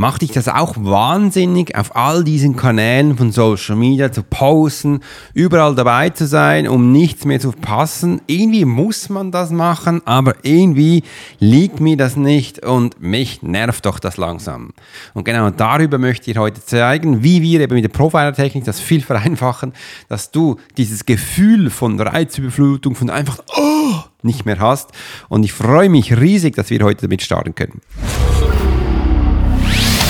Macht dich das auch wahnsinnig, auf all diesen Kanälen von Social Media zu posten, überall dabei zu sein, um nichts mehr zu verpassen? Irgendwie muss man das machen, aber irgendwie liegt mir das nicht und mich nervt doch das langsam. Und genau darüber möchte ich heute zeigen, wie wir eben mit der Profiler-Technik das viel vereinfachen, dass du dieses Gefühl von Reizüberflutung, von einfach oh, nicht mehr hast. Und ich freue mich riesig, dass wir heute damit starten können.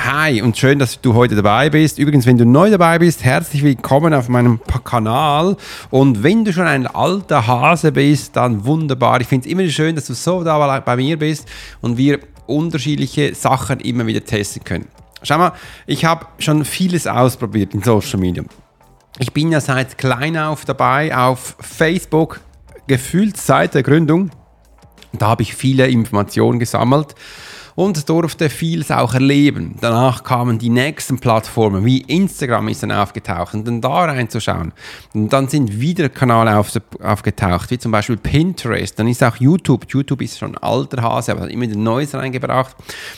Hi und schön, dass du heute dabei bist. Übrigens, wenn du neu dabei bist, herzlich willkommen auf meinem Kanal. Und wenn du schon ein alter Hase bist, dann wunderbar. Ich finde es immer schön, dass du so da bei mir bist und wir unterschiedliche Sachen immer wieder testen können. Schau mal, ich habe schon vieles ausprobiert in Social Media. Ich bin ja seit klein auf dabei auf Facebook, gefühlt seit der Gründung. Da habe ich viele Informationen gesammelt und durfte vieles auch erleben. Danach kamen die nächsten Plattformen, wie Instagram ist dann aufgetaucht und dann da reinzuschauen. Und dann sind wieder Kanäle auf, aufgetaucht, wie zum Beispiel Pinterest, dann ist auch YouTube. YouTube ist schon alter Hase, aber hat immer wieder Neues reingebracht.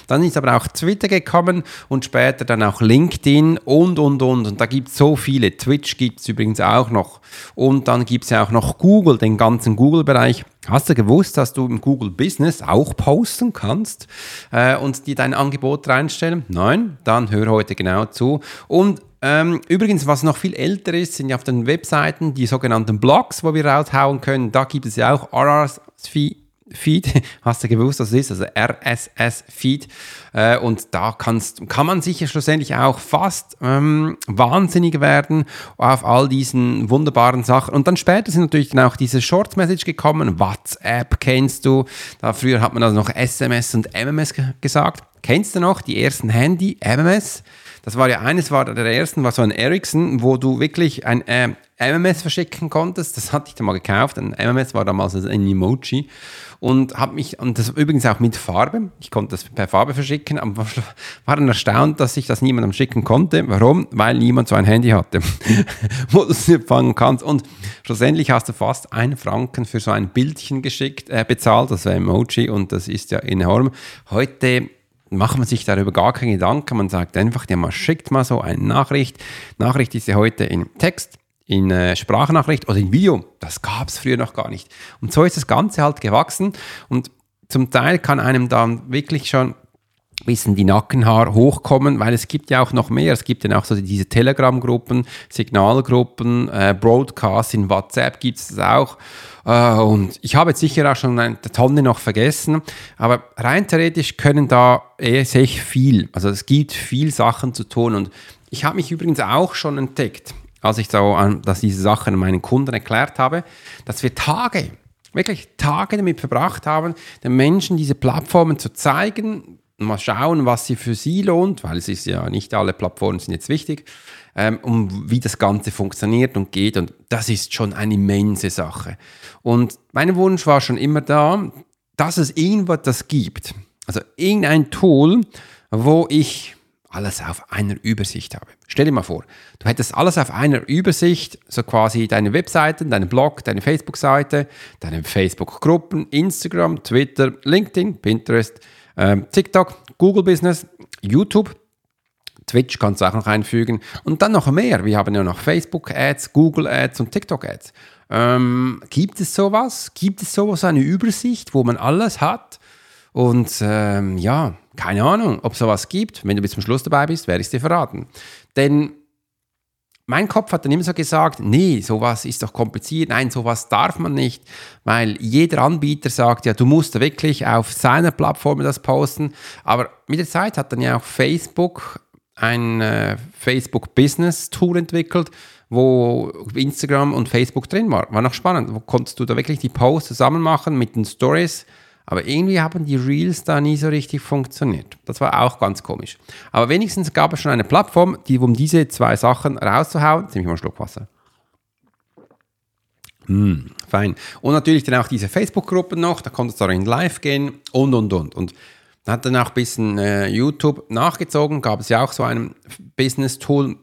Dann ist aber auch Twitter gekommen und später dann auch LinkedIn und, und, und. Und da gibt es so viele. Twitch gibt es übrigens auch noch. Und dann gibt es ja auch noch Google, den ganzen Google-Bereich. Hast du gewusst, dass du im Google Business auch posten kannst äh, und dir dein Angebot reinstellen? Nein? Dann hör heute genau zu. Und ähm, übrigens, was noch viel älter ist, sind ja auf den Webseiten die sogenannten Blogs, wo wir raushauen können. Da gibt es ja auch RSS-Feed Feed, hast du gewusst, was das ist, also RSS-Feed. Äh, und da kannst, kann man sicher schlussendlich auch fast ähm, wahnsinnig werden auf all diesen wunderbaren Sachen. Und dann später sind natürlich dann auch diese Short-Message gekommen. WhatsApp kennst du. Da früher hat man also noch SMS und MMS gesagt. Kennst du noch die ersten Handy-MMS? Das war ja eines war der ersten, war so ein Ericsson, wo du wirklich ein äh, MMS verschicken konntest. Das hatte ich dann mal gekauft. Ein MMS war damals ein Emoji und habe mich, und das übrigens auch mit Farbe, ich konnte das per Farbe verschicken, aber war dann erstaunt, dass ich das niemandem schicken konnte. Warum? Weil niemand so ein Handy hatte, wo du es empfangen kannst. Und schlussendlich hast du fast einen Franken für so ein Bildchen geschickt, äh, bezahlt, das war Emoji und das ist ja enorm. Heute macht man sich darüber gar keine Gedanken. Man sagt einfach, ja, man schickt mal so eine Nachricht. Nachricht ist ja heute in Text in äh, Sprachnachricht oder in Video. Das gab es früher noch gar nicht. Und so ist das Ganze halt gewachsen und zum Teil kann einem dann wirklich schon bisschen die Nackenhaar hochkommen, weil es gibt ja auch noch mehr. Es gibt ja auch so diese Telegram-Gruppen, Signalgruppen, äh, Broadcasts in WhatsApp gibt es auch. Äh, und ich habe jetzt sicher auch schon eine Tonne noch vergessen, aber rein theoretisch können da eh sich viel, also es gibt viel Sachen zu tun und ich habe mich übrigens auch schon entdeckt als ich so dass diese Sachen meinen Kunden erklärt habe, dass wir Tage, wirklich Tage damit verbracht haben, den Menschen diese Plattformen zu zeigen, mal schauen, was sie für sie lohnt, weil es ist ja nicht alle Plattformen sind jetzt wichtig, ähm, um wie das Ganze funktioniert und geht. Und das ist schon eine immense Sache. Und mein Wunsch war schon immer da, dass es irgendwas gibt. Also irgendein Tool, wo ich alles auf einer Übersicht habe. Stell dir mal vor, du hättest alles auf einer Übersicht, so quasi deine Webseiten, deinen Blog, deine Facebook-Seite, deine Facebook-Gruppen, Instagram, Twitter, LinkedIn, Pinterest, ähm, TikTok, Google Business, YouTube, Twitch kannst du auch noch einfügen und dann noch mehr. Wir haben ja noch Facebook-Ads, Google-Ads und TikTok-Ads. Ähm, gibt es sowas? Gibt es sowas, eine Übersicht, wo man alles hat? Und ähm, ja, keine Ahnung, ob es sowas gibt. Wenn du bis zum Schluss dabei bist, werde ich es dir verraten. Denn mein Kopf hat dann immer so gesagt, nee, sowas ist doch kompliziert, nein, sowas darf man nicht, weil jeder Anbieter sagt, ja, du musst wirklich auf seiner Plattform das posten. Aber mit der Zeit hat dann ja auch Facebook ein äh, Facebook Business Tool entwickelt, wo Instagram und Facebook drin war. War noch spannend. Wo konntest du da wirklich die Posts zusammen machen mit den Stories? Aber irgendwie haben die Reels da nie so richtig funktioniert. Das war auch ganz komisch. Aber wenigstens gab es schon eine Plattform, die um diese zwei Sachen rauszuhauen. Ziemlich mal einen Schluck Wasser. Mm, fein. Und natürlich dann auch diese Facebook-Gruppen noch, da konntest du darin live gehen und und und. Und dann hat dann auch ein bisschen äh, YouTube nachgezogen, gab es ja auch so ein Business-Tool,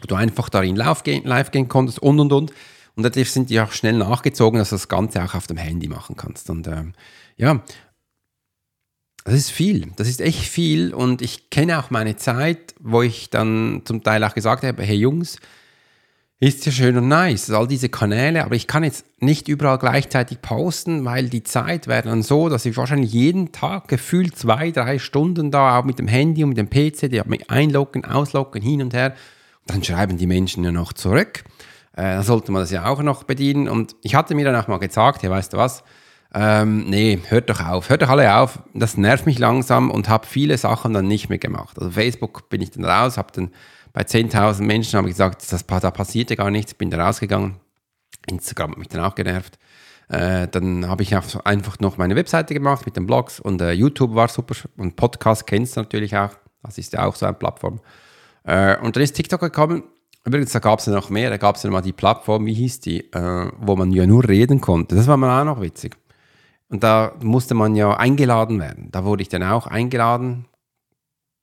wo du einfach darin live gehen, live gehen konntest und und und. Und dadurch sind die auch schnell nachgezogen, dass du das Ganze auch auf dem Handy machen kannst. Und ähm, ja, das ist viel, das ist echt viel und ich kenne auch meine Zeit, wo ich dann zum Teil auch gesagt habe, hey Jungs, ist ja schön und nice, all diese Kanäle, aber ich kann jetzt nicht überall gleichzeitig posten, weil die Zeit wäre dann so, dass ich wahrscheinlich jeden Tag gefühlt zwei, drei Stunden da auch mit dem Handy und mit dem PC, die einloggen, ausloggen, hin und her. Dann schreiben die Menschen ja noch zurück. Äh, dann sollte man das ja auch noch bedienen. Und ich hatte mir dann auch mal gesagt, ja, weißt du was, ähm, nee, hört doch auf, hört doch alle auf. Das nervt mich langsam und habe viele Sachen dann nicht mehr gemacht. Also Facebook bin ich dann raus, habe dann bei 10.000 Menschen ich gesagt, das, da passierte gar nichts, bin da rausgegangen. Instagram hat mich dann auch genervt. Äh, dann habe ich einfach noch meine Webseite gemacht mit den Blogs und äh, YouTube war super und Podcast kennst du natürlich auch. Das ist ja auch so eine Plattform. Äh, und dann ist TikTok gekommen. Übrigens, da gab es ja noch mehr. Da gab es ja mal die Plattform, wie hieß die, äh, wo man ja nur reden konnte. Das war mal auch noch witzig. Und da musste man ja eingeladen werden. Da wurde ich dann auch eingeladen.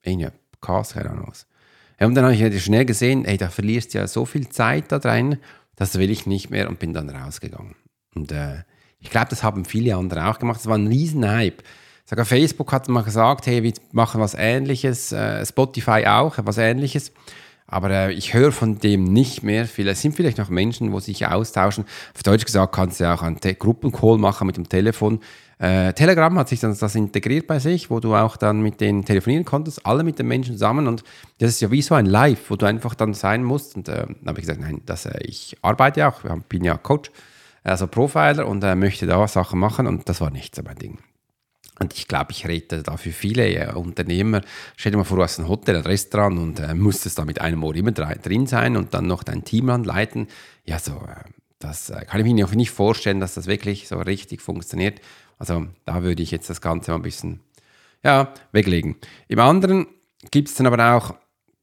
In ja, Chaos, keine Ahnung was. Ja, und dann habe ich schnell gesehen, ey, da verlierst du ja so viel Zeit da drin, das will ich nicht mehr und bin dann rausgegangen. Und äh, ich glaube, das haben viele andere auch gemacht. Das war ein Riesenhype. Sogar Facebook hat mal gesagt, hey, wir machen was Ähnliches, äh, Spotify auch, was Ähnliches. Aber äh, ich höre von dem nicht mehr viel. Es sind vielleicht noch Menschen, wo sich austauschen. Auf Deutsch gesagt kannst du ja auch einen Gruppencall machen mit dem Telefon. Äh, Telegram hat sich dann das integriert bei sich, wo du auch dann mit denen telefonieren konntest, alle mit den Menschen zusammen. Und das ist ja wie so ein Live, wo du einfach dann sein musst. Und äh, dann habe ich gesagt, nein, das, äh, ich arbeite auch, ich bin ja Coach, also Profiler und äh, möchte da Sachen machen. Und das war nicht so mein Ding. Und ich glaube, ich rede da für viele äh, Unternehmer. Stell dir mal vor, du hast ein Hotel, ein Restaurant und äh, musstest da mit einem Ohr immer drin sein und dann noch dein Team anleiten. Ja, so, äh, das äh, kann ich mir auch nicht vorstellen, dass das wirklich so richtig funktioniert. Also da würde ich jetzt das Ganze mal ein bisschen ja, weglegen. Im anderen gibt es dann aber auch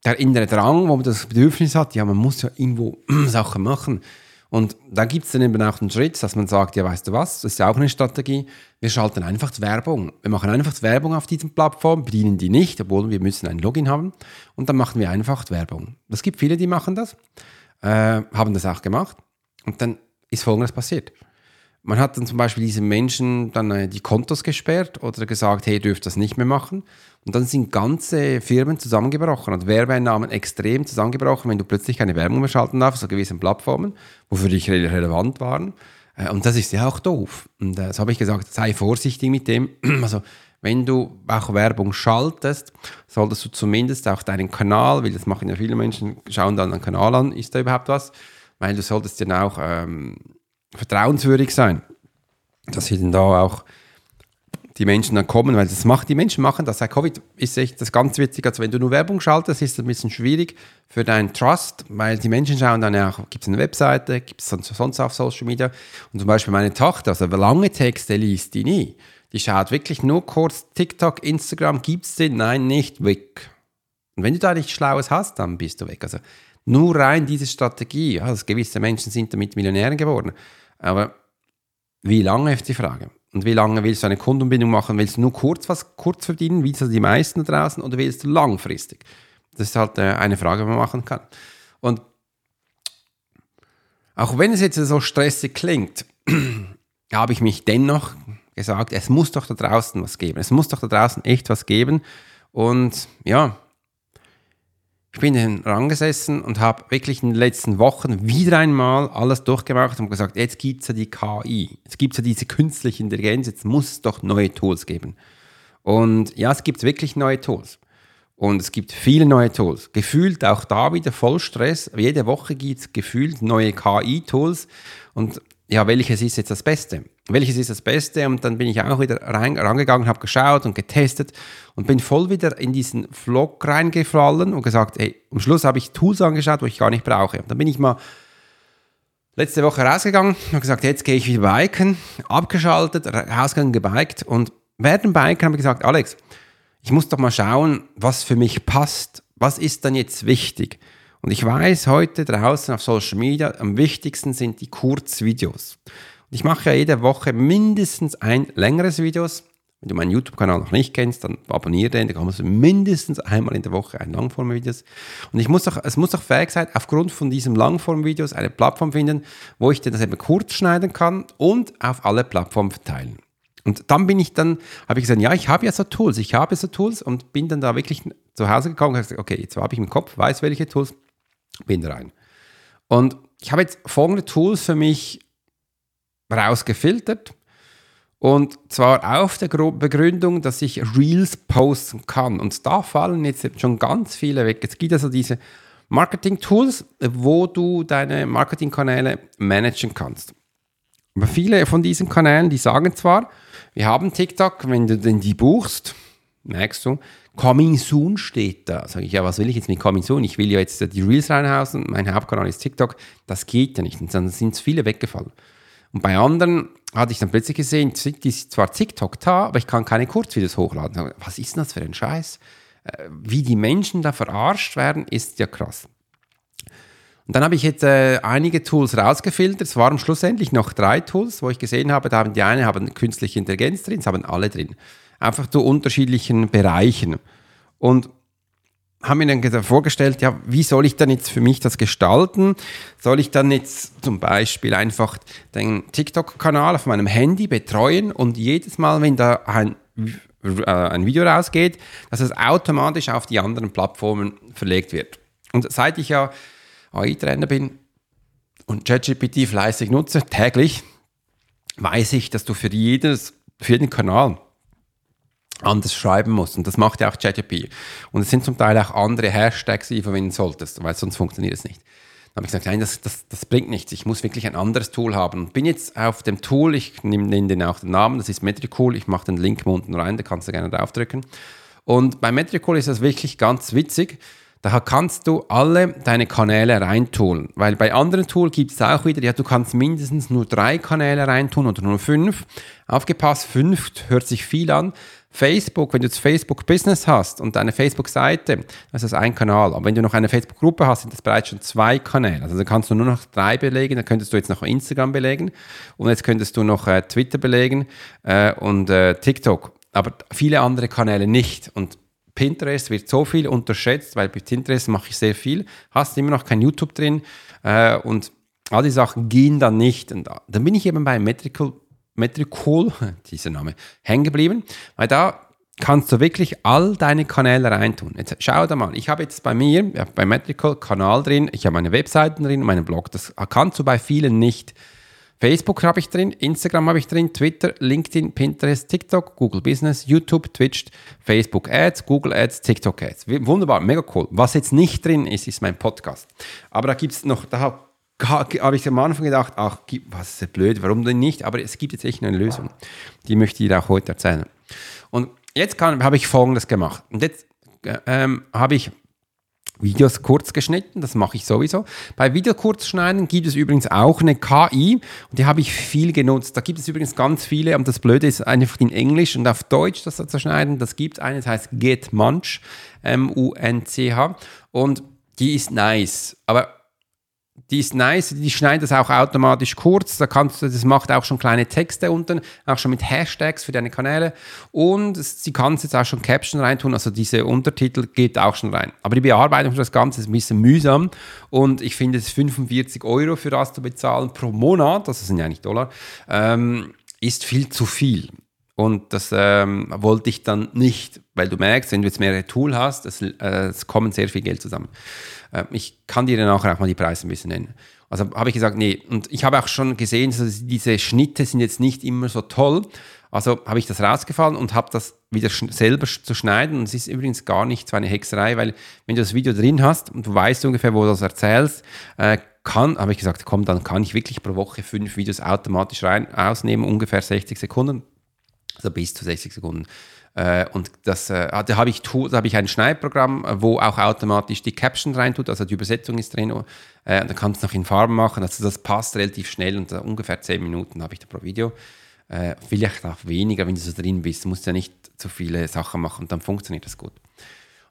der innere Drang, wo man das Bedürfnis hat, ja, man muss ja irgendwo Sachen machen. Und da gibt es dann eben auch den Schritt, dass man sagt, ja, weißt du was, das ist ja auch eine Strategie, wir schalten einfach Werbung. Wir machen einfach Werbung auf diesen Plattformen, bedienen die nicht, obwohl wir müssen ein Login haben. Und dann machen wir einfach Werbung. Es gibt viele, die machen das, äh, haben das auch gemacht. Und dann ist Folgendes passiert. Man hat dann zum Beispiel diesen Menschen dann äh, die Kontos gesperrt oder gesagt, hey, dürft das nicht mehr machen. Und dann sind ganze Firmen zusammengebrochen und Werbeeinnahmen extrem zusammengebrochen, wenn du plötzlich keine Werbung mehr schalten darfst auf gewissen Plattformen, wo für dich relevant waren. Äh, und das ist ja auch doof. Und äh, so habe ich gesagt, sei vorsichtig mit dem. Also wenn du auch Werbung schaltest, solltest du zumindest auch deinen Kanal, weil das machen ja viele Menschen, schauen dann einen Kanal an, ist da überhaupt was? Weil du solltest dann auch ähm, vertrauenswürdig sein, dass sie dann da auch die Menschen dann kommen, weil das macht, die Menschen machen das. Seit Covid ist echt das ganz witzig. Also wenn du nur Werbung schaltest, ist es ein bisschen schwierig für deinen Trust, weil die Menschen schauen dann ja auch, gibt es eine Webseite, gibt es sonst auf Social Media. Und zum Beispiel meine Tochter, also lange Texte liest die nie. Die schaut wirklich nur kurz TikTok, Instagram, gibt es den? Nein, nicht, weg. Und wenn du da nichts Schlaues hast, dann bist du weg. Also nur rein diese Strategie, also gewisse Menschen sind damit Millionären geworden. Aber wie lange ist die Frage? Und wie lange willst du eine Kundenbindung machen? Willst du nur kurz was kurz verdienen, wie so die meisten da draußen, oder willst du langfristig? Das ist halt äh, eine Frage, die man machen kann. Und auch wenn es jetzt so stressig klingt, habe ich mich dennoch gesagt, es muss doch da draußen was geben. Es muss doch da draußen echt was geben. Und ja, ich bin in den Rang gesessen und habe wirklich in den letzten Wochen wieder einmal alles durchgemacht und gesagt, jetzt gibt es ja die KI, jetzt gibt es ja diese künstliche Intelligenz, jetzt muss es doch neue Tools geben. Und ja, es gibt wirklich neue Tools. Und es gibt viele neue Tools. Gefühlt auch da wieder voll Stress. Jede Woche gibt es gefühlt neue KI-Tools. Und ja, welches ist jetzt das Beste? Welches ist das Beste? Und dann bin ich auch wieder rein, rangegangen, habe geschaut und getestet und bin voll wieder in diesen Vlog reingefallen und gesagt, hey, am Schluss habe ich Tools angeschaut, wo ich gar nicht brauche. Und dann bin ich mal letzte Woche rausgegangen und gesagt, jetzt gehe ich wieder biken, abgeschaltet, rausgegangen, gebiked und während dem Biken habe ich gesagt, Alex, ich muss doch mal schauen, was für mich passt. Was ist dann jetzt wichtig? Und ich weiß heute draußen auf Social Media, am wichtigsten sind die Kurzvideos. Ich mache ja jede Woche mindestens ein längeres Videos. Wenn du meinen YouTube-Kanal noch nicht kennst, dann abonniere den, da kommst du mindestens einmal in der Woche ein Langform-Videos. Und ich muss auch, es muss auch fähig sein, aufgrund von diesen Langform-Videos eine Plattform finden, wo ich das eben kurz schneiden kann und auf alle Plattformen verteilen. Und dann bin ich dann, habe ich gesagt, ja, ich habe ja so Tools, ich habe so Tools und bin dann da wirklich zu Hause gekommen und gesagt, okay, jetzt habe ich im Kopf, weiß welche Tools, bin rein. Und ich habe jetzt folgende Tools für mich rausgefiltert. Und zwar auf der Begründung, dass ich Reels posten kann. Und da fallen jetzt schon ganz viele weg. Es gibt also diese Marketing-Tools, wo du deine Marketingkanäle managen kannst. Aber viele von diesen Kanälen, die sagen zwar, wir haben TikTok, wenn du denn die buchst, merkst du, Coming Soon steht da. Sag ich, ja, was will ich jetzt mit Coming Soon? Ich will ja jetzt die Reels reinhausen, mein Hauptkanal ist TikTok. Das geht ja nicht. Und dann sind viele weggefallen. Und bei anderen hatte ich dann plötzlich gesehen, die ist zwar TikTok da, aber ich kann keine Kurzvideos hochladen. Was ist denn das für ein Scheiß? Äh, wie die Menschen da verarscht werden, ist ja krass. Und dann habe ich jetzt äh, einige Tools rausgefiltert. Es waren schlussendlich noch drei Tools, wo ich gesehen habe, da haben die eine haben künstliche Intelligenz drin, es haben alle drin einfach zu unterschiedlichen Bereichen. Und haben mir dann vorgestellt, ja, wie soll ich dann jetzt für mich das gestalten? Soll ich dann jetzt zum Beispiel einfach den TikTok-Kanal auf meinem Handy betreuen und jedes Mal, wenn da ein, äh, ein Video rausgeht, dass es automatisch auf die anderen Plattformen verlegt wird? Und seit ich ja AI-Trainer bin und ChatGPT fleißig nutze, täglich, weiß ich, dass du für, jedes, für jeden Kanal anders schreiben musst. Und das macht ja auch ChatGPT. Und es sind zum Teil auch andere Hashtags, die du verwenden solltest, weil sonst funktioniert es nicht. Dann habe ich gesagt, nein, das, das, das bringt nichts. Ich muss wirklich ein anderes Tool haben. Und bin jetzt auf dem Tool, ich nenne den auch den Namen, das ist Metricool. Ich mache den Link unten rein, da kannst du gerne draufdrücken. Und bei Metricool ist das wirklich ganz witzig. Da kannst du alle deine Kanäle reintun. Weil bei anderen Tools gibt es auch wieder, ja, du kannst mindestens nur drei Kanäle reintun oder nur fünf. Aufgepasst, fünf hört sich viel an. Facebook, wenn du jetzt Facebook Business hast und eine Facebook-Seite, das ist ein Kanal. Aber wenn du noch eine Facebook-Gruppe hast, sind das bereits schon zwei Kanäle. Also dann kannst du nur noch drei belegen. Dann könntest du jetzt noch Instagram belegen und jetzt könntest du noch äh, Twitter belegen äh, und äh, TikTok. Aber viele andere Kanäle nicht. Und Pinterest wird so viel unterschätzt, weil bei Pinterest mache ich sehr viel. Hast immer noch kein YouTube drin äh, und all die Sachen gehen dann nicht. Und dann bin ich eben bei Metrical, Metricool, dieser Name, hängen geblieben, weil da kannst du wirklich all deine Kanäle reintun. Jetzt schau da mal, ich habe jetzt bei mir, ja, bei Metrical Kanal drin, ich habe meine Webseiten drin, meinen Blog, das kannst du bei vielen nicht. Facebook habe ich drin, Instagram habe ich drin, Twitter, LinkedIn, Pinterest, TikTok, Google Business, YouTube, Twitch, Facebook Ads, Google Ads, TikTok Ads. Wunderbar, mega cool. Was jetzt nicht drin ist, ist mein Podcast. Aber da gibt es noch, da habe ich am Anfang gedacht, ach, was ist blöd, warum denn nicht? Aber es gibt jetzt echt eine Lösung. Die möchte ich dir auch heute erzählen. Und jetzt habe ich Folgendes gemacht. Und jetzt äh, ähm, habe ich Videos kurz geschnitten, das mache ich sowieso. Bei Videokurzschneiden gibt es übrigens auch eine KI und die habe ich viel genutzt. Da gibt es übrigens ganz viele und das Blöde ist einfach in Englisch und auf Deutsch das zu schneiden. Das gibt es eine, das heißt GetMunch, M-U-N-C-H und die ist nice. Aber die ist nice, die schneidet das auch automatisch kurz. Da kannst du, das macht auch schon kleine Texte unten, auch schon mit Hashtags für deine Kanäle. Und sie kann jetzt auch schon Caption reintun, also diese Untertitel geht auch schon rein. Aber die Bearbeitung für das Ganze ist ein bisschen mühsam und ich finde es 45 Euro für das zu bezahlen pro Monat, das sind ja nicht Dollar, ähm, ist viel zu viel. Und das ähm, wollte ich dann nicht, weil du merkst, wenn du jetzt mehrere Tools hast, es, äh, es kommen sehr viel Geld zusammen. Äh, ich kann dir dann auch mal die Preise ein bisschen nennen. Also habe ich gesagt, nee. Und ich habe auch schon gesehen, so diese Schnitte sind jetzt nicht immer so toll. Also habe ich das rausgefallen und habe das wieder selber zu schneiden. Und es ist übrigens gar nicht so eine Hexerei, weil wenn du das Video drin hast und du weißt ungefähr, wo du das erzählst, äh, kann, habe ich gesagt, komm, dann kann ich wirklich pro Woche fünf Videos automatisch rein, ausnehmen, ungefähr 60 Sekunden. Also bis zu 60 Sekunden. Äh, und das, äh, da habe ich, hab ich ein Schneidprogramm, wo auch automatisch die Caption reintut, also die Übersetzung ist drin. Äh, da kannst du noch in Farben machen. Also das passt relativ schnell und ungefähr 10 Minuten habe ich da pro Video. Äh, vielleicht auch weniger, wenn du so drin bist. Du musst ja nicht zu viele Sachen machen und dann funktioniert das gut.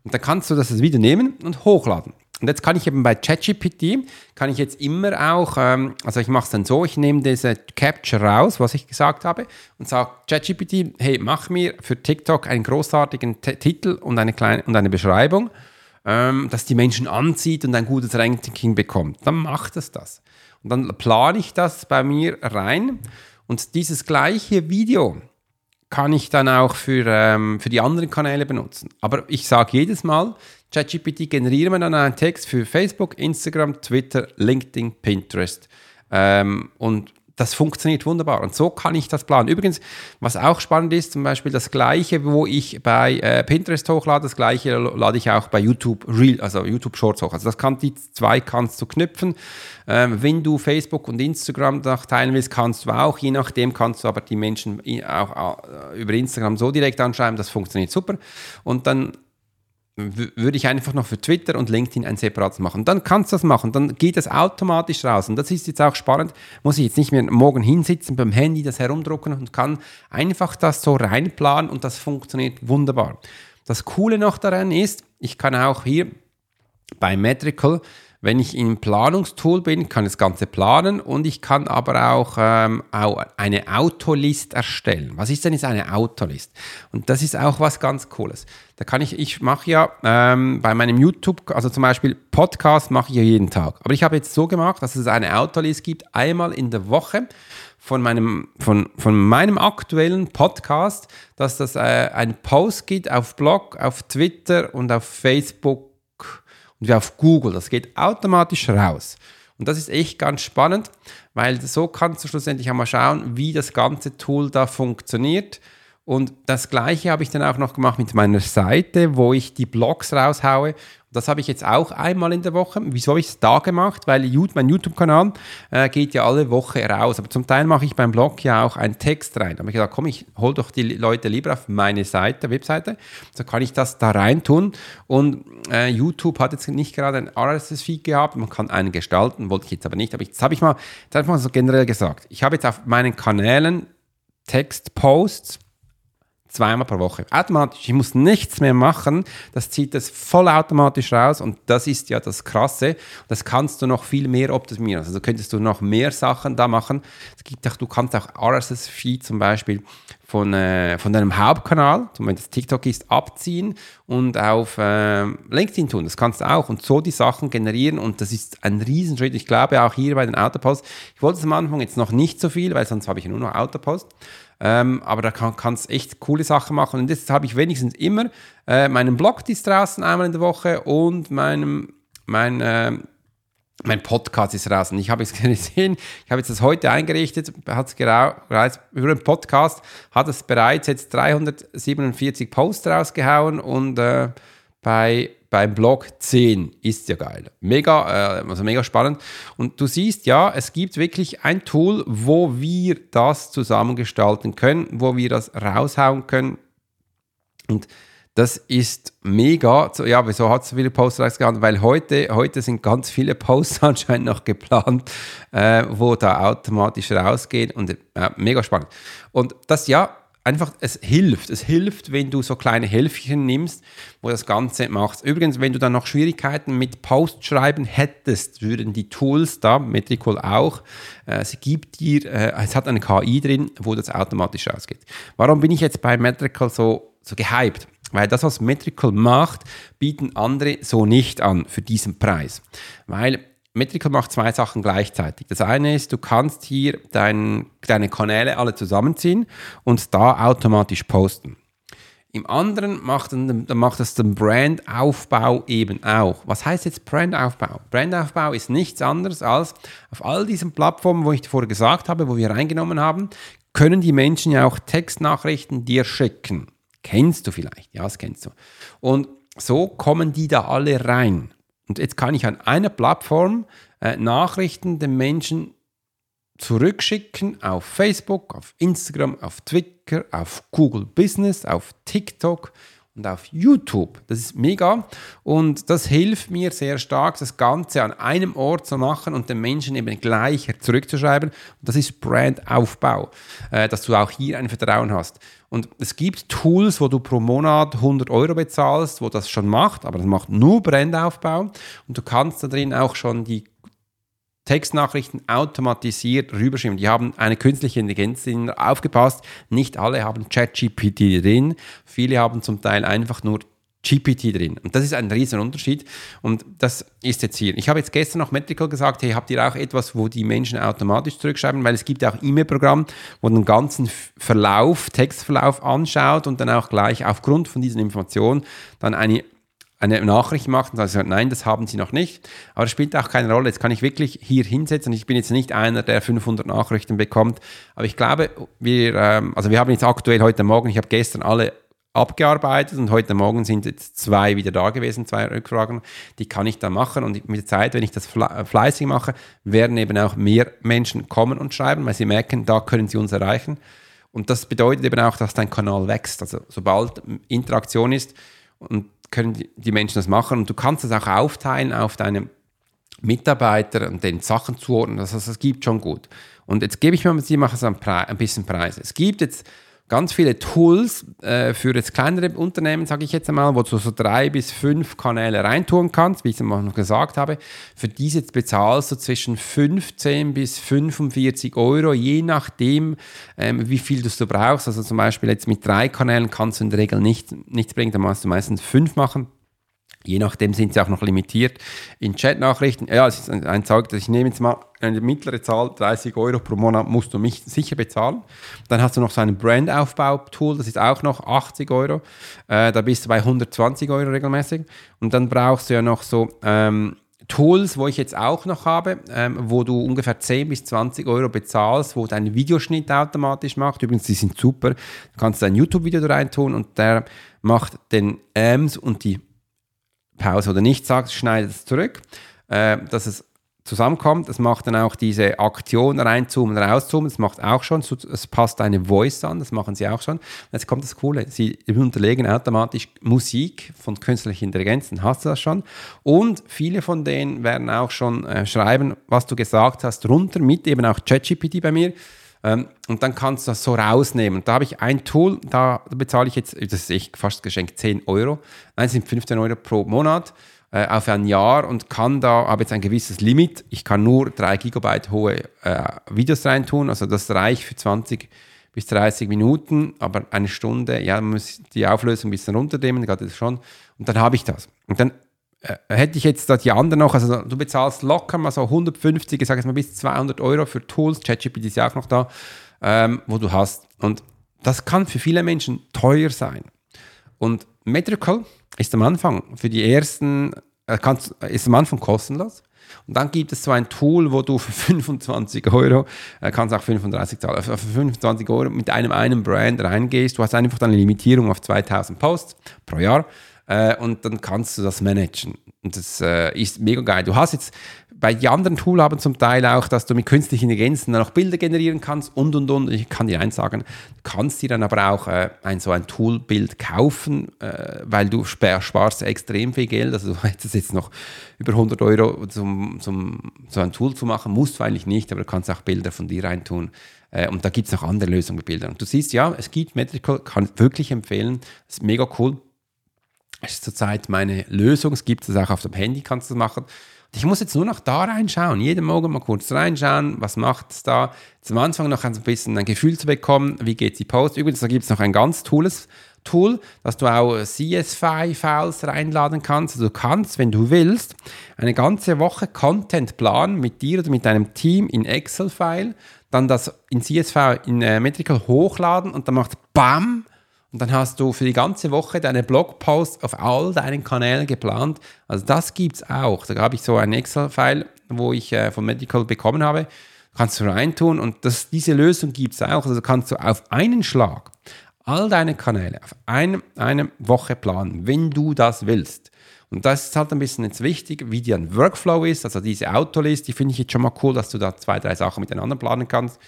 Und dann kannst du das Video nehmen und hochladen. Und jetzt kann ich eben bei ChatGPT, kann ich jetzt immer auch, ähm, also ich mache es dann so, ich nehme diese Capture raus, was ich gesagt habe, und sage ChatGPT, hey, mach mir für TikTok einen großartigen T Titel und eine, kleine, und eine Beschreibung, ähm, dass die Menschen anzieht und ein gutes Ranking bekommt. Dann macht es das. Und dann plane ich das bei mir rein und dieses gleiche Video kann ich dann auch für, ähm, für die anderen Kanäle benutzen. Aber ich sage jedes Mal, ChatGPT generiere mir dann einen Text für Facebook, Instagram, Twitter, LinkedIn, Pinterest. Ähm, und das funktioniert wunderbar. Und so kann ich das planen. Übrigens, was auch spannend ist, zum Beispiel das gleiche, wo ich bei äh, Pinterest hochlade, das gleiche lade ich auch bei YouTube Real, also YouTube Shorts hoch. Also das kann die zwei kannst du knüpfen. Ähm, wenn du Facebook und Instagram teilen willst, kannst du auch. Je nachdem kannst du aber die Menschen auch äh, über Instagram so direkt anschreiben. Das funktioniert super. Und dann würde ich einfach noch für Twitter und LinkedIn ein separates machen. Dann kannst du das machen, dann geht das automatisch raus. Und das ist jetzt auch spannend, muss ich jetzt nicht mehr morgen hinsitzen, beim Handy das herumdrucken und kann einfach das so reinplanen und das funktioniert wunderbar. Das Coole noch daran ist, ich kann auch hier bei Metrical wenn ich im Planungstool bin, kann ich das Ganze planen und ich kann aber auch, ähm, auch eine Autolist erstellen. Was ist denn jetzt eine Autolist? Und das ist auch was ganz Cooles. Da kann ich, ich mache ja ähm, bei meinem YouTube, also zum Beispiel Podcast mache ich ja jeden Tag. Aber ich habe jetzt so gemacht, dass es eine Autolist gibt, einmal in der Woche von meinem, von, von meinem aktuellen Podcast, dass das äh, ein Post gibt auf Blog, auf Twitter und auf Facebook und wie auf Google. Das geht automatisch raus. Und das ist echt ganz spannend, weil so kannst du schlussendlich einmal schauen, wie das ganze Tool da funktioniert. Und das gleiche habe ich dann auch noch gemacht mit meiner Seite, wo ich die Blogs raushaue das habe ich jetzt auch einmal in der Woche. Wieso habe ich es da gemacht? Weil mein YouTube-Kanal äh, geht ja alle Woche raus. Aber zum Teil mache ich beim Blog ja auch einen Text rein. Da habe ich gesagt, komm, ich hole doch die Leute lieber auf meine Seite, Webseite. So kann ich das da rein tun. Und äh, YouTube hat jetzt nicht gerade ein RSS-Feed gehabt. Man kann einen gestalten, wollte ich jetzt aber nicht. Aber jetzt habe ich mal, jetzt einfach mal so generell gesagt. Ich habe jetzt auf meinen Kanälen Textposts zweimal pro Woche. Automatisch. Ich muss nichts mehr machen. Das zieht das voll automatisch raus und das ist ja das Krasse. Das kannst du noch viel mehr optimieren. Also könntest du noch mehr Sachen da machen. Es gibt auch, du kannst auch RSS-Feed zum Beispiel von, äh, von deinem Hauptkanal, zum Beispiel das TikTok ist, abziehen und auf äh, LinkedIn tun. Das kannst du auch und so die Sachen generieren und das ist ein Riesenschritt. Ich glaube auch hier bei den Autoposts. Ich wollte es am Anfang jetzt noch nicht so viel, weil sonst habe ich nur noch Autopost. Ähm, aber da kann es echt coole Sachen machen. Und jetzt habe ich wenigstens immer äh, meinen Blog, die ist draußen einmal in der Woche und meinem, mein, äh, mein Podcast ist draußen. Ich habe es gesehen, ich habe jetzt das heute eingerichtet, hat es über den Podcast, hat es bereits jetzt 347 Posts rausgehauen und äh, bei beim Blog 10 ist ja geil. Mega, äh, also mega spannend. Und du siehst ja, es gibt wirklich ein Tool, wo wir das zusammengestalten können, wo wir das raushauen können. Und das ist mega. Ja, wieso hat es so viele Posts rausgehauen? Weil heute, heute sind ganz viele Posts anscheinend noch geplant, äh, wo da automatisch rausgehen. Und äh, mega spannend. Und das ja, einfach, es hilft. Es hilft, wenn du so kleine Helfchen nimmst, wo das Ganze machst. Übrigens, wenn du dann noch Schwierigkeiten mit Postschreiben hättest, würden die Tools da, Metricool auch, äh, es gibt dir, äh, es hat eine KI drin, wo das automatisch rausgeht. Warum bin ich jetzt bei Metricool so, so gehypt? Weil das, was Metrical macht, bieten andere so nicht an für diesen Preis. Weil Metrical macht zwei Sachen gleichzeitig. Das eine ist, du kannst hier dein, deine Kanäle alle zusammenziehen und da automatisch posten. Im anderen macht, macht es den Brandaufbau eben auch. Was heißt jetzt Brandaufbau? Brandaufbau ist nichts anderes als auf all diesen Plattformen, wo ich vorher gesagt habe, wo wir reingenommen haben, können die Menschen ja auch Textnachrichten dir schicken. Kennst du vielleicht? Ja, das kennst du. Und so kommen die da alle rein. Und jetzt kann ich an einer Plattform äh, Nachrichten den Menschen zurückschicken auf Facebook, auf Instagram, auf Twitter, auf Google Business, auf TikTok und auf YouTube. Das ist mega und das hilft mir sehr stark, das Ganze an einem Ort zu machen und den Menschen eben gleich zurückzuschreiben. Und das ist Brandaufbau, äh, dass du auch hier ein Vertrauen hast. Und es gibt Tools, wo du pro Monat 100 Euro bezahlst, wo das schon macht, aber das macht nur Brandaufbau und du kannst da drin auch schon die Textnachrichten automatisiert rüberschreiben. Die haben eine künstliche Intelligenz aufgepasst. Nicht alle haben ChatGPT drin. Viele haben zum Teil einfach nur GPT drin. Und das ist ein riesen Unterschied. Und das ist jetzt hier. Ich habe jetzt gestern noch Metrical gesagt, hey, habt ihr auch etwas, wo die Menschen automatisch zurückschreiben? Weil es gibt auch E-Mail-Programm, wo den ganzen Verlauf, Textverlauf anschaut und dann auch gleich aufgrund von diesen Informationen dann eine eine Nachricht macht und sagt, nein, das haben sie noch nicht. Aber es spielt auch keine Rolle. Jetzt kann ich wirklich hier hinsetzen. Ich bin jetzt nicht einer, der 500 Nachrichten bekommt. Aber ich glaube, wir, ähm, also wir haben jetzt aktuell heute Morgen, ich habe gestern alle abgearbeitet und heute Morgen sind jetzt zwei wieder da gewesen, zwei Rückfragen. Die kann ich dann machen und mit der Zeit, wenn ich das fleißig mache, werden eben auch mehr Menschen kommen und schreiben, weil sie merken, da können sie uns erreichen. Und das bedeutet eben auch, dass dein Kanal wächst. Also sobald Interaktion ist und können die Menschen das machen und du kannst das auch aufteilen auf deine Mitarbeiter und den Sachen zuordnen. Das, heißt, das gibt schon gut. Und jetzt gebe ich mal mit dir ein bisschen Preise. Es gibt jetzt ganz viele Tools äh, für jetzt kleinere Unternehmen, sage ich jetzt einmal, wo du so drei bis fünf Kanäle reintun kannst, wie ich es noch gesagt habe. Für diese bezahlst du zwischen 15 bis 45 Euro, je nachdem, ähm, wie viel du brauchst. Also zum Beispiel jetzt mit drei Kanälen kannst du in der Regel nicht, nichts bringen, da musst du meistens fünf machen. Je nachdem sind sie auch noch limitiert in Chatnachrichten. Ja, es ist ein Zeug, dass ich nehme jetzt mal eine mittlere Zahl, 30 Euro pro Monat musst du mich sicher bezahlen. Dann hast du noch so ein Brandaufbau-Tool, das ist auch noch 80 Euro. Äh, da bist du bei 120 Euro regelmäßig. Und dann brauchst du ja noch so ähm, Tools, wo ich jetzt auch noch habe, ähm, wo du ungefähr 10 bis 20 Euro bezahlst, wo dein Videoschnitt automatisch macht. Übrigens, die sind super. Du kannst ein YouTube-Video reintun und der macht den AMS und die Pause oder nicht sagt, schneidet es zurück, äh, dass es zusammenkommt. Es macht dann auch diese Aktion reinzoomen, rauszoomen. Das macht auch schon. Es passt eine Voice an, das machen sie auch schon. Jetzt kommt das Coole. Sie unterlegen automatisch Musik von künstlicher Intelligenz, dann hast du das schon. Und viele von denen werden auch schon äh, schreiben, was du gesagt hast, runter mit eben auch ChatGPT bei mir. Ähm, und dann kannst du das so rausnehmen. Da habe ich ein Tool, da bezahle ich jetzt, das ist echt fast geschenkt, 10 Euro. Nein, es sind 15 Euro pro Monat äh, auf ein Jahr und kann da, habe jetzt ein gewisses Limit. Ich kann nur 3 Gigabyte hohe äh, Videos reintun, also das reicht für 20 bis 30 Minuten, aber eine Stunde, ja, man muss die Auflösung ein bisschen runternehmen, gerade das schon. Und dann habe ich das. Und dann hätte ich jetzt die anderen noch, also du bezahlst locker mal so 150, ich sage jetzt mal bis 200 Euro für Tools, ChatGPT ist ja auch noch da, ähm, wo du hast. Und das kann für viele Menschen teuer sein. Und Metrical ist am Anfang für die ersten, äh, ist am Anfang kostenlos. Und dann gibt es so ein Tool, wo du für 25 Euro, äh, kannst auch 35 zahlen, für 25 Euro mit einem einen Brand reingehst. Du hast einfach eine Limitierung auf 2000 Posts pro Jahr äh, und dann kannst du das managen. Und das äh, ist mega geil. Du hast jetzt bei den anderen Tools haben zum Teil auch, dass du mit künstlichen Intelligenzen dann auch Bilder generieren kannst und und und. Ich kann dir eins sagen, du kannst dir dann aber auch äh, ein so ein Toolbild kaufen, äh, weil du sparst extrem viel Geld. Also du hättest jetzt noch über 100 Euro zum, zum, so ein Tool zu machen, musst du eigentlich nicht, aber du kannst auch Bilder von dir reintun. Äh, und da gibt es noch andere Lösungen mit Bildern. Und du siehst, ja, es gibt Metrical, kann wirklich empfehlen. Das ist mega cool. Das ist zurzeit meine Lösung. Es gibt es auch auf dem Handy, kannst du das machen. Ich muss jetzt nur noch da reinschauen, jeden Morgen mal kurz reinschauen, was macht es da. Zum Anfang noch ein bisschen ein Gefühl zu bekommen, wie geht die Post. Übrigens, da gibt es noch ein ganz tolles Tool, dass du auch CSV-Files reinladen kannst. Also du kannst, wenn du willst, eine ganze Woche Content planen mit dir oder mit deinem Team in Excel-File, dann das in CSV in äh, Metrical hochladen und dann macht BAM und dann hast du für die ganze Woche deine Blogposts auf all deinen Kanälen geplant. Also das gibt es auch. Da habe ich so einen Excel-File, wo ich äh, von Medical bekommen habe. Kannst du reintun und das, diese Lösung gibt es auch. Also kannst du auf einen Schlag all deine Kanäle auf eine, eine Woche planen, wenn du das willst. Und das ist halt ein bisschen jetzt wichtig, wie dir ein Workflow ist. Also diese Autolist, die finde ich jetzt schon mal cool, dass du da zwei, drei Sachen miteinander planen kannst.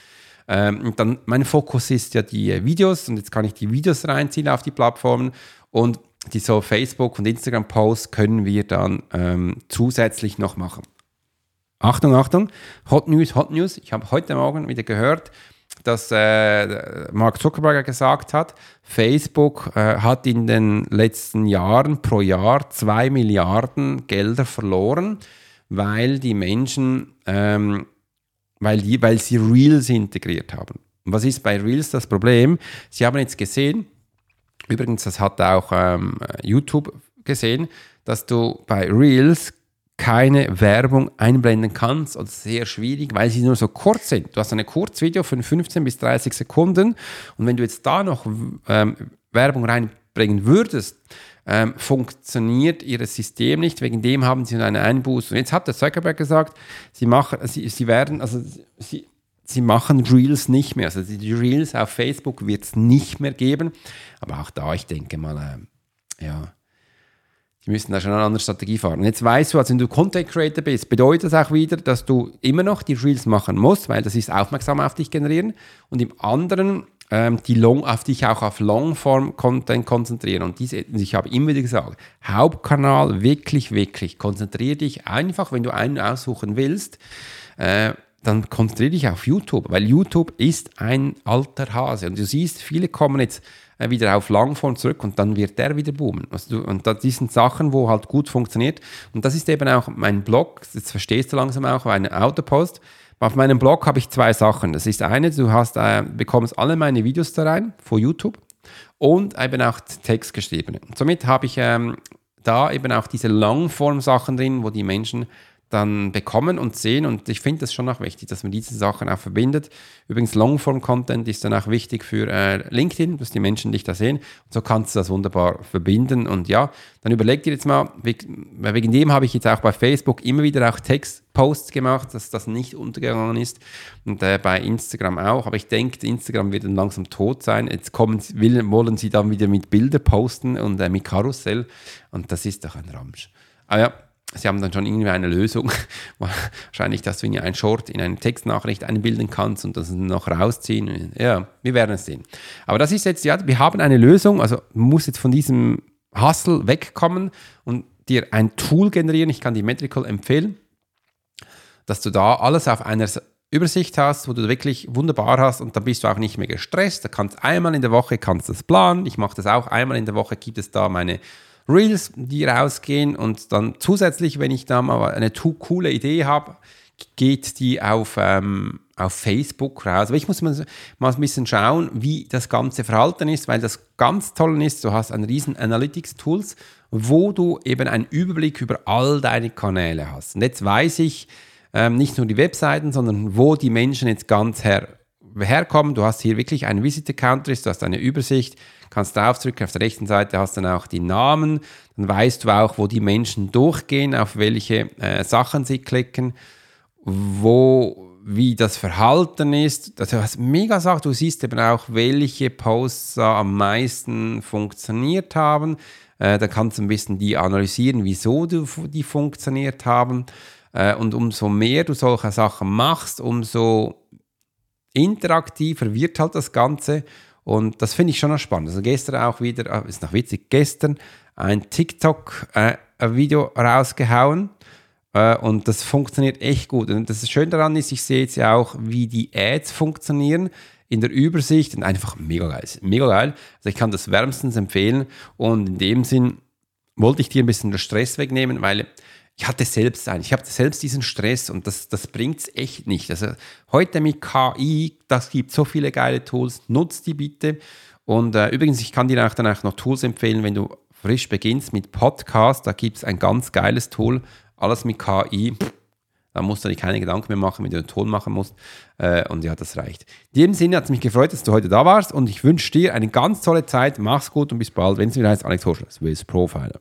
Ähm, dann, mein Fokus ist ja die Videos und jetzt kann ich die Videos reinziehen auf die Plattformen und die so Facebook- und Instagram-Posts können wir dann ähm, zusätzlich noch machen. Achtung, Achtung, Hot News, Hot News. Ich habe heute Morgen wieder gehört, dass äh, Mark Zuckerberg gesagt hat, Facebook äh, hat in den letzten Jahren pro Jahr zwei Milliarden Gelder verloren, weil die Menschen, ähm, weil, weil sie Reels integriert haben. Und was ist bei Reels das Problem? Sie haben jetzt gesehen, übrigens, das hat auch ähm, YouTube gesehen, dass du bei Reels keine Werbung einblenden kannst oder sehr schwierig, weil sie nur so kurz sind. Du hast eine Kurzvideo von 15 bis 30 Sekunden und wenn du jetzt da noch ähm, Werbung reinbringen würdest, ähm, funktioniert ihr System nicht. Wegen dem haben sie einen Einbuß. Und jetzt hat der Zuckerberg gesagt, sie machen, sie, sie werden, also sie, sie machen Reels nicht mehr. Also die Reels auf Facebook wird es nicht mehr geben. Aber auch da, ich denke mal, äh, ja, die müssen da schon eine andere Strategie fahren. Und jetzt weißt du, also wenn du Content Creator bist, bedeutet das auch wieder, dass du immer noch die Reels machen musst, weil das ist aufmerksam auf dich generieren. Und im anderen ähm, die Long, auf dich auch auf Longform-Content konzentrieren. Und diese, ich habe immer wieder gesagt, Hauptkanal wirklich, wirklich, konzentriere dich einfach, wenn du einen aussuchen willst, äh, dann konzentriere dich auf YouTube, weil YouTube ist ein alter Hase. Und du siehst, viele kommen jetzt äh, wieder auf Langform zurück und dann wird der wieder boomen. Und das sind Sachen, wo halt gut funktioniert. Und das ist eben auch mein Blog, jetzt verstehst du langsam auch, eine Autopost. Auf meinem Blog habe ich zwei Sachen. Das ist eine, du hast, äh, bekommst alle meine Videos da rein von YouTube und eben auch Text geschrieben. Somit habe ich ähm, da eben auch diese Longform-Sachen drin, wo die Menschen dann bekommen und sehen. Und ich finde das schon auch wichtig, dass man diese Sachen auch verbindet. Übrigens, Longform-Content ist dann auch wichtig für äh, LinkedIn, dass die Menschen dich da sehen. Und so kannst du das wunderbar verbinden. Und ja, dann überleg dir jetzt mal, wegen dem habe ich jetzt auch bei Facebook immer wieder auch Textposts gemacht, dass das nicht untergegangen ist. Und äh, bei Instagram auch. Aber ich denke, Instagram wird dann langsam tot sein. Jetzt kommen, will, wollen sie dann wieder mit Bilder posten und äh, mit Karussell. Und das ist doch ein Ramsch. Ah ja, Sie haben dann schon irgendwie eine Lösung, wahrscheinlich, dass du in einen Short, in eine Textnachricht einbilden kannst und das noch rausziehen. Ja, wir werden es sehen. Aber das ist jetzt, ja, wir haben eine Lösung, also muss jetzt von diesem Hustle wegkommen und dir ein Tool generieren. Ich kann die Metrical empfehlen, dass du da alles auf einer Übersicht hast, wo du wirklich wunderbar hast und dann bist du auch nicht mehr gestresst. Da kannst einmal in der Woche kannst das planen. Ich mache das auch einmal in der Woche. Gibt es da meine Reels, die rausgehen und dann zusätzlich, wenn ich da mal eine coole Idee habe, geht die auf, ähm, auf Facebook raus. Aber ich muss mal, mal ein bisschen schauen, wie das ganze Verhalten ist, weil das ganz toll ist, du hast ein riesen Analytics-Tools, wo du eben einen Überblick über all deine Kanäle hast. Und jetzt weiß ich ähm, nicht nur die Webseiten, sondern wo die Menschen jetzt ganz her herkommen. Du hast hier wirklich einen Visitor Countries, du hast eine Übersicht, kannst draufdrücken, auf der rechten Seite hast dann auch die Namen, dann weißt du auch, wo die Menschen durchgehen, auf welche äh, Sachen sie klicken, wo wie das Verhalten ist. Also, du hast mega Sachen, du siehst eben auch, welche Posts am meisten funktioniert haben. Äh, da kannst du ein bisschen die analysieren, wieso du, die funktioniert haben. Äh, und umso mehr du solche Sachen machst, umso interaktiver wird halt das Ganze und das finde ich schon noch spannend. Also gestern auch wieder, ah, ist noch witzig, gestern ein TikTok-Video äh, rausgehauen. Äh, und das funktioniert echt gut. Und das Schöne daran ist, ich sehe jetzt ja auch, wie die Ads funktionieren in der Übersicht und einfach mega geil. Mega geil. Also ich kann das wärmstens empfehlen. Und in dem Sinn wollte ich dir ein bisschen den Stress wegnehmen, weil ich hatte selbst einen, ich habe selbst diesen Stress und das, das bringt es echt nicht. Also heute mit KI, das gibt so viele geile Tools, nutzt die bitte. Und äh, übrigens, ich kann dir auch danach noch Tools empfehlen, wenn du frisch beginnst mit Podcast, da gibt es ein ganz geiles Tool, alles mit KI. Dann musst du dir keine Gedanken mehr machen, wenn du den Ton machen musst. Äh, und ja, das reicht. In dem Sinne hat es mich gefreut, dass du heute da warst und ich wünsche dir eine ganz tolle Zeit. Mach's gut und bis bald. Wenn es wieder heißt, Alex Hoschler, Swiss Profiler.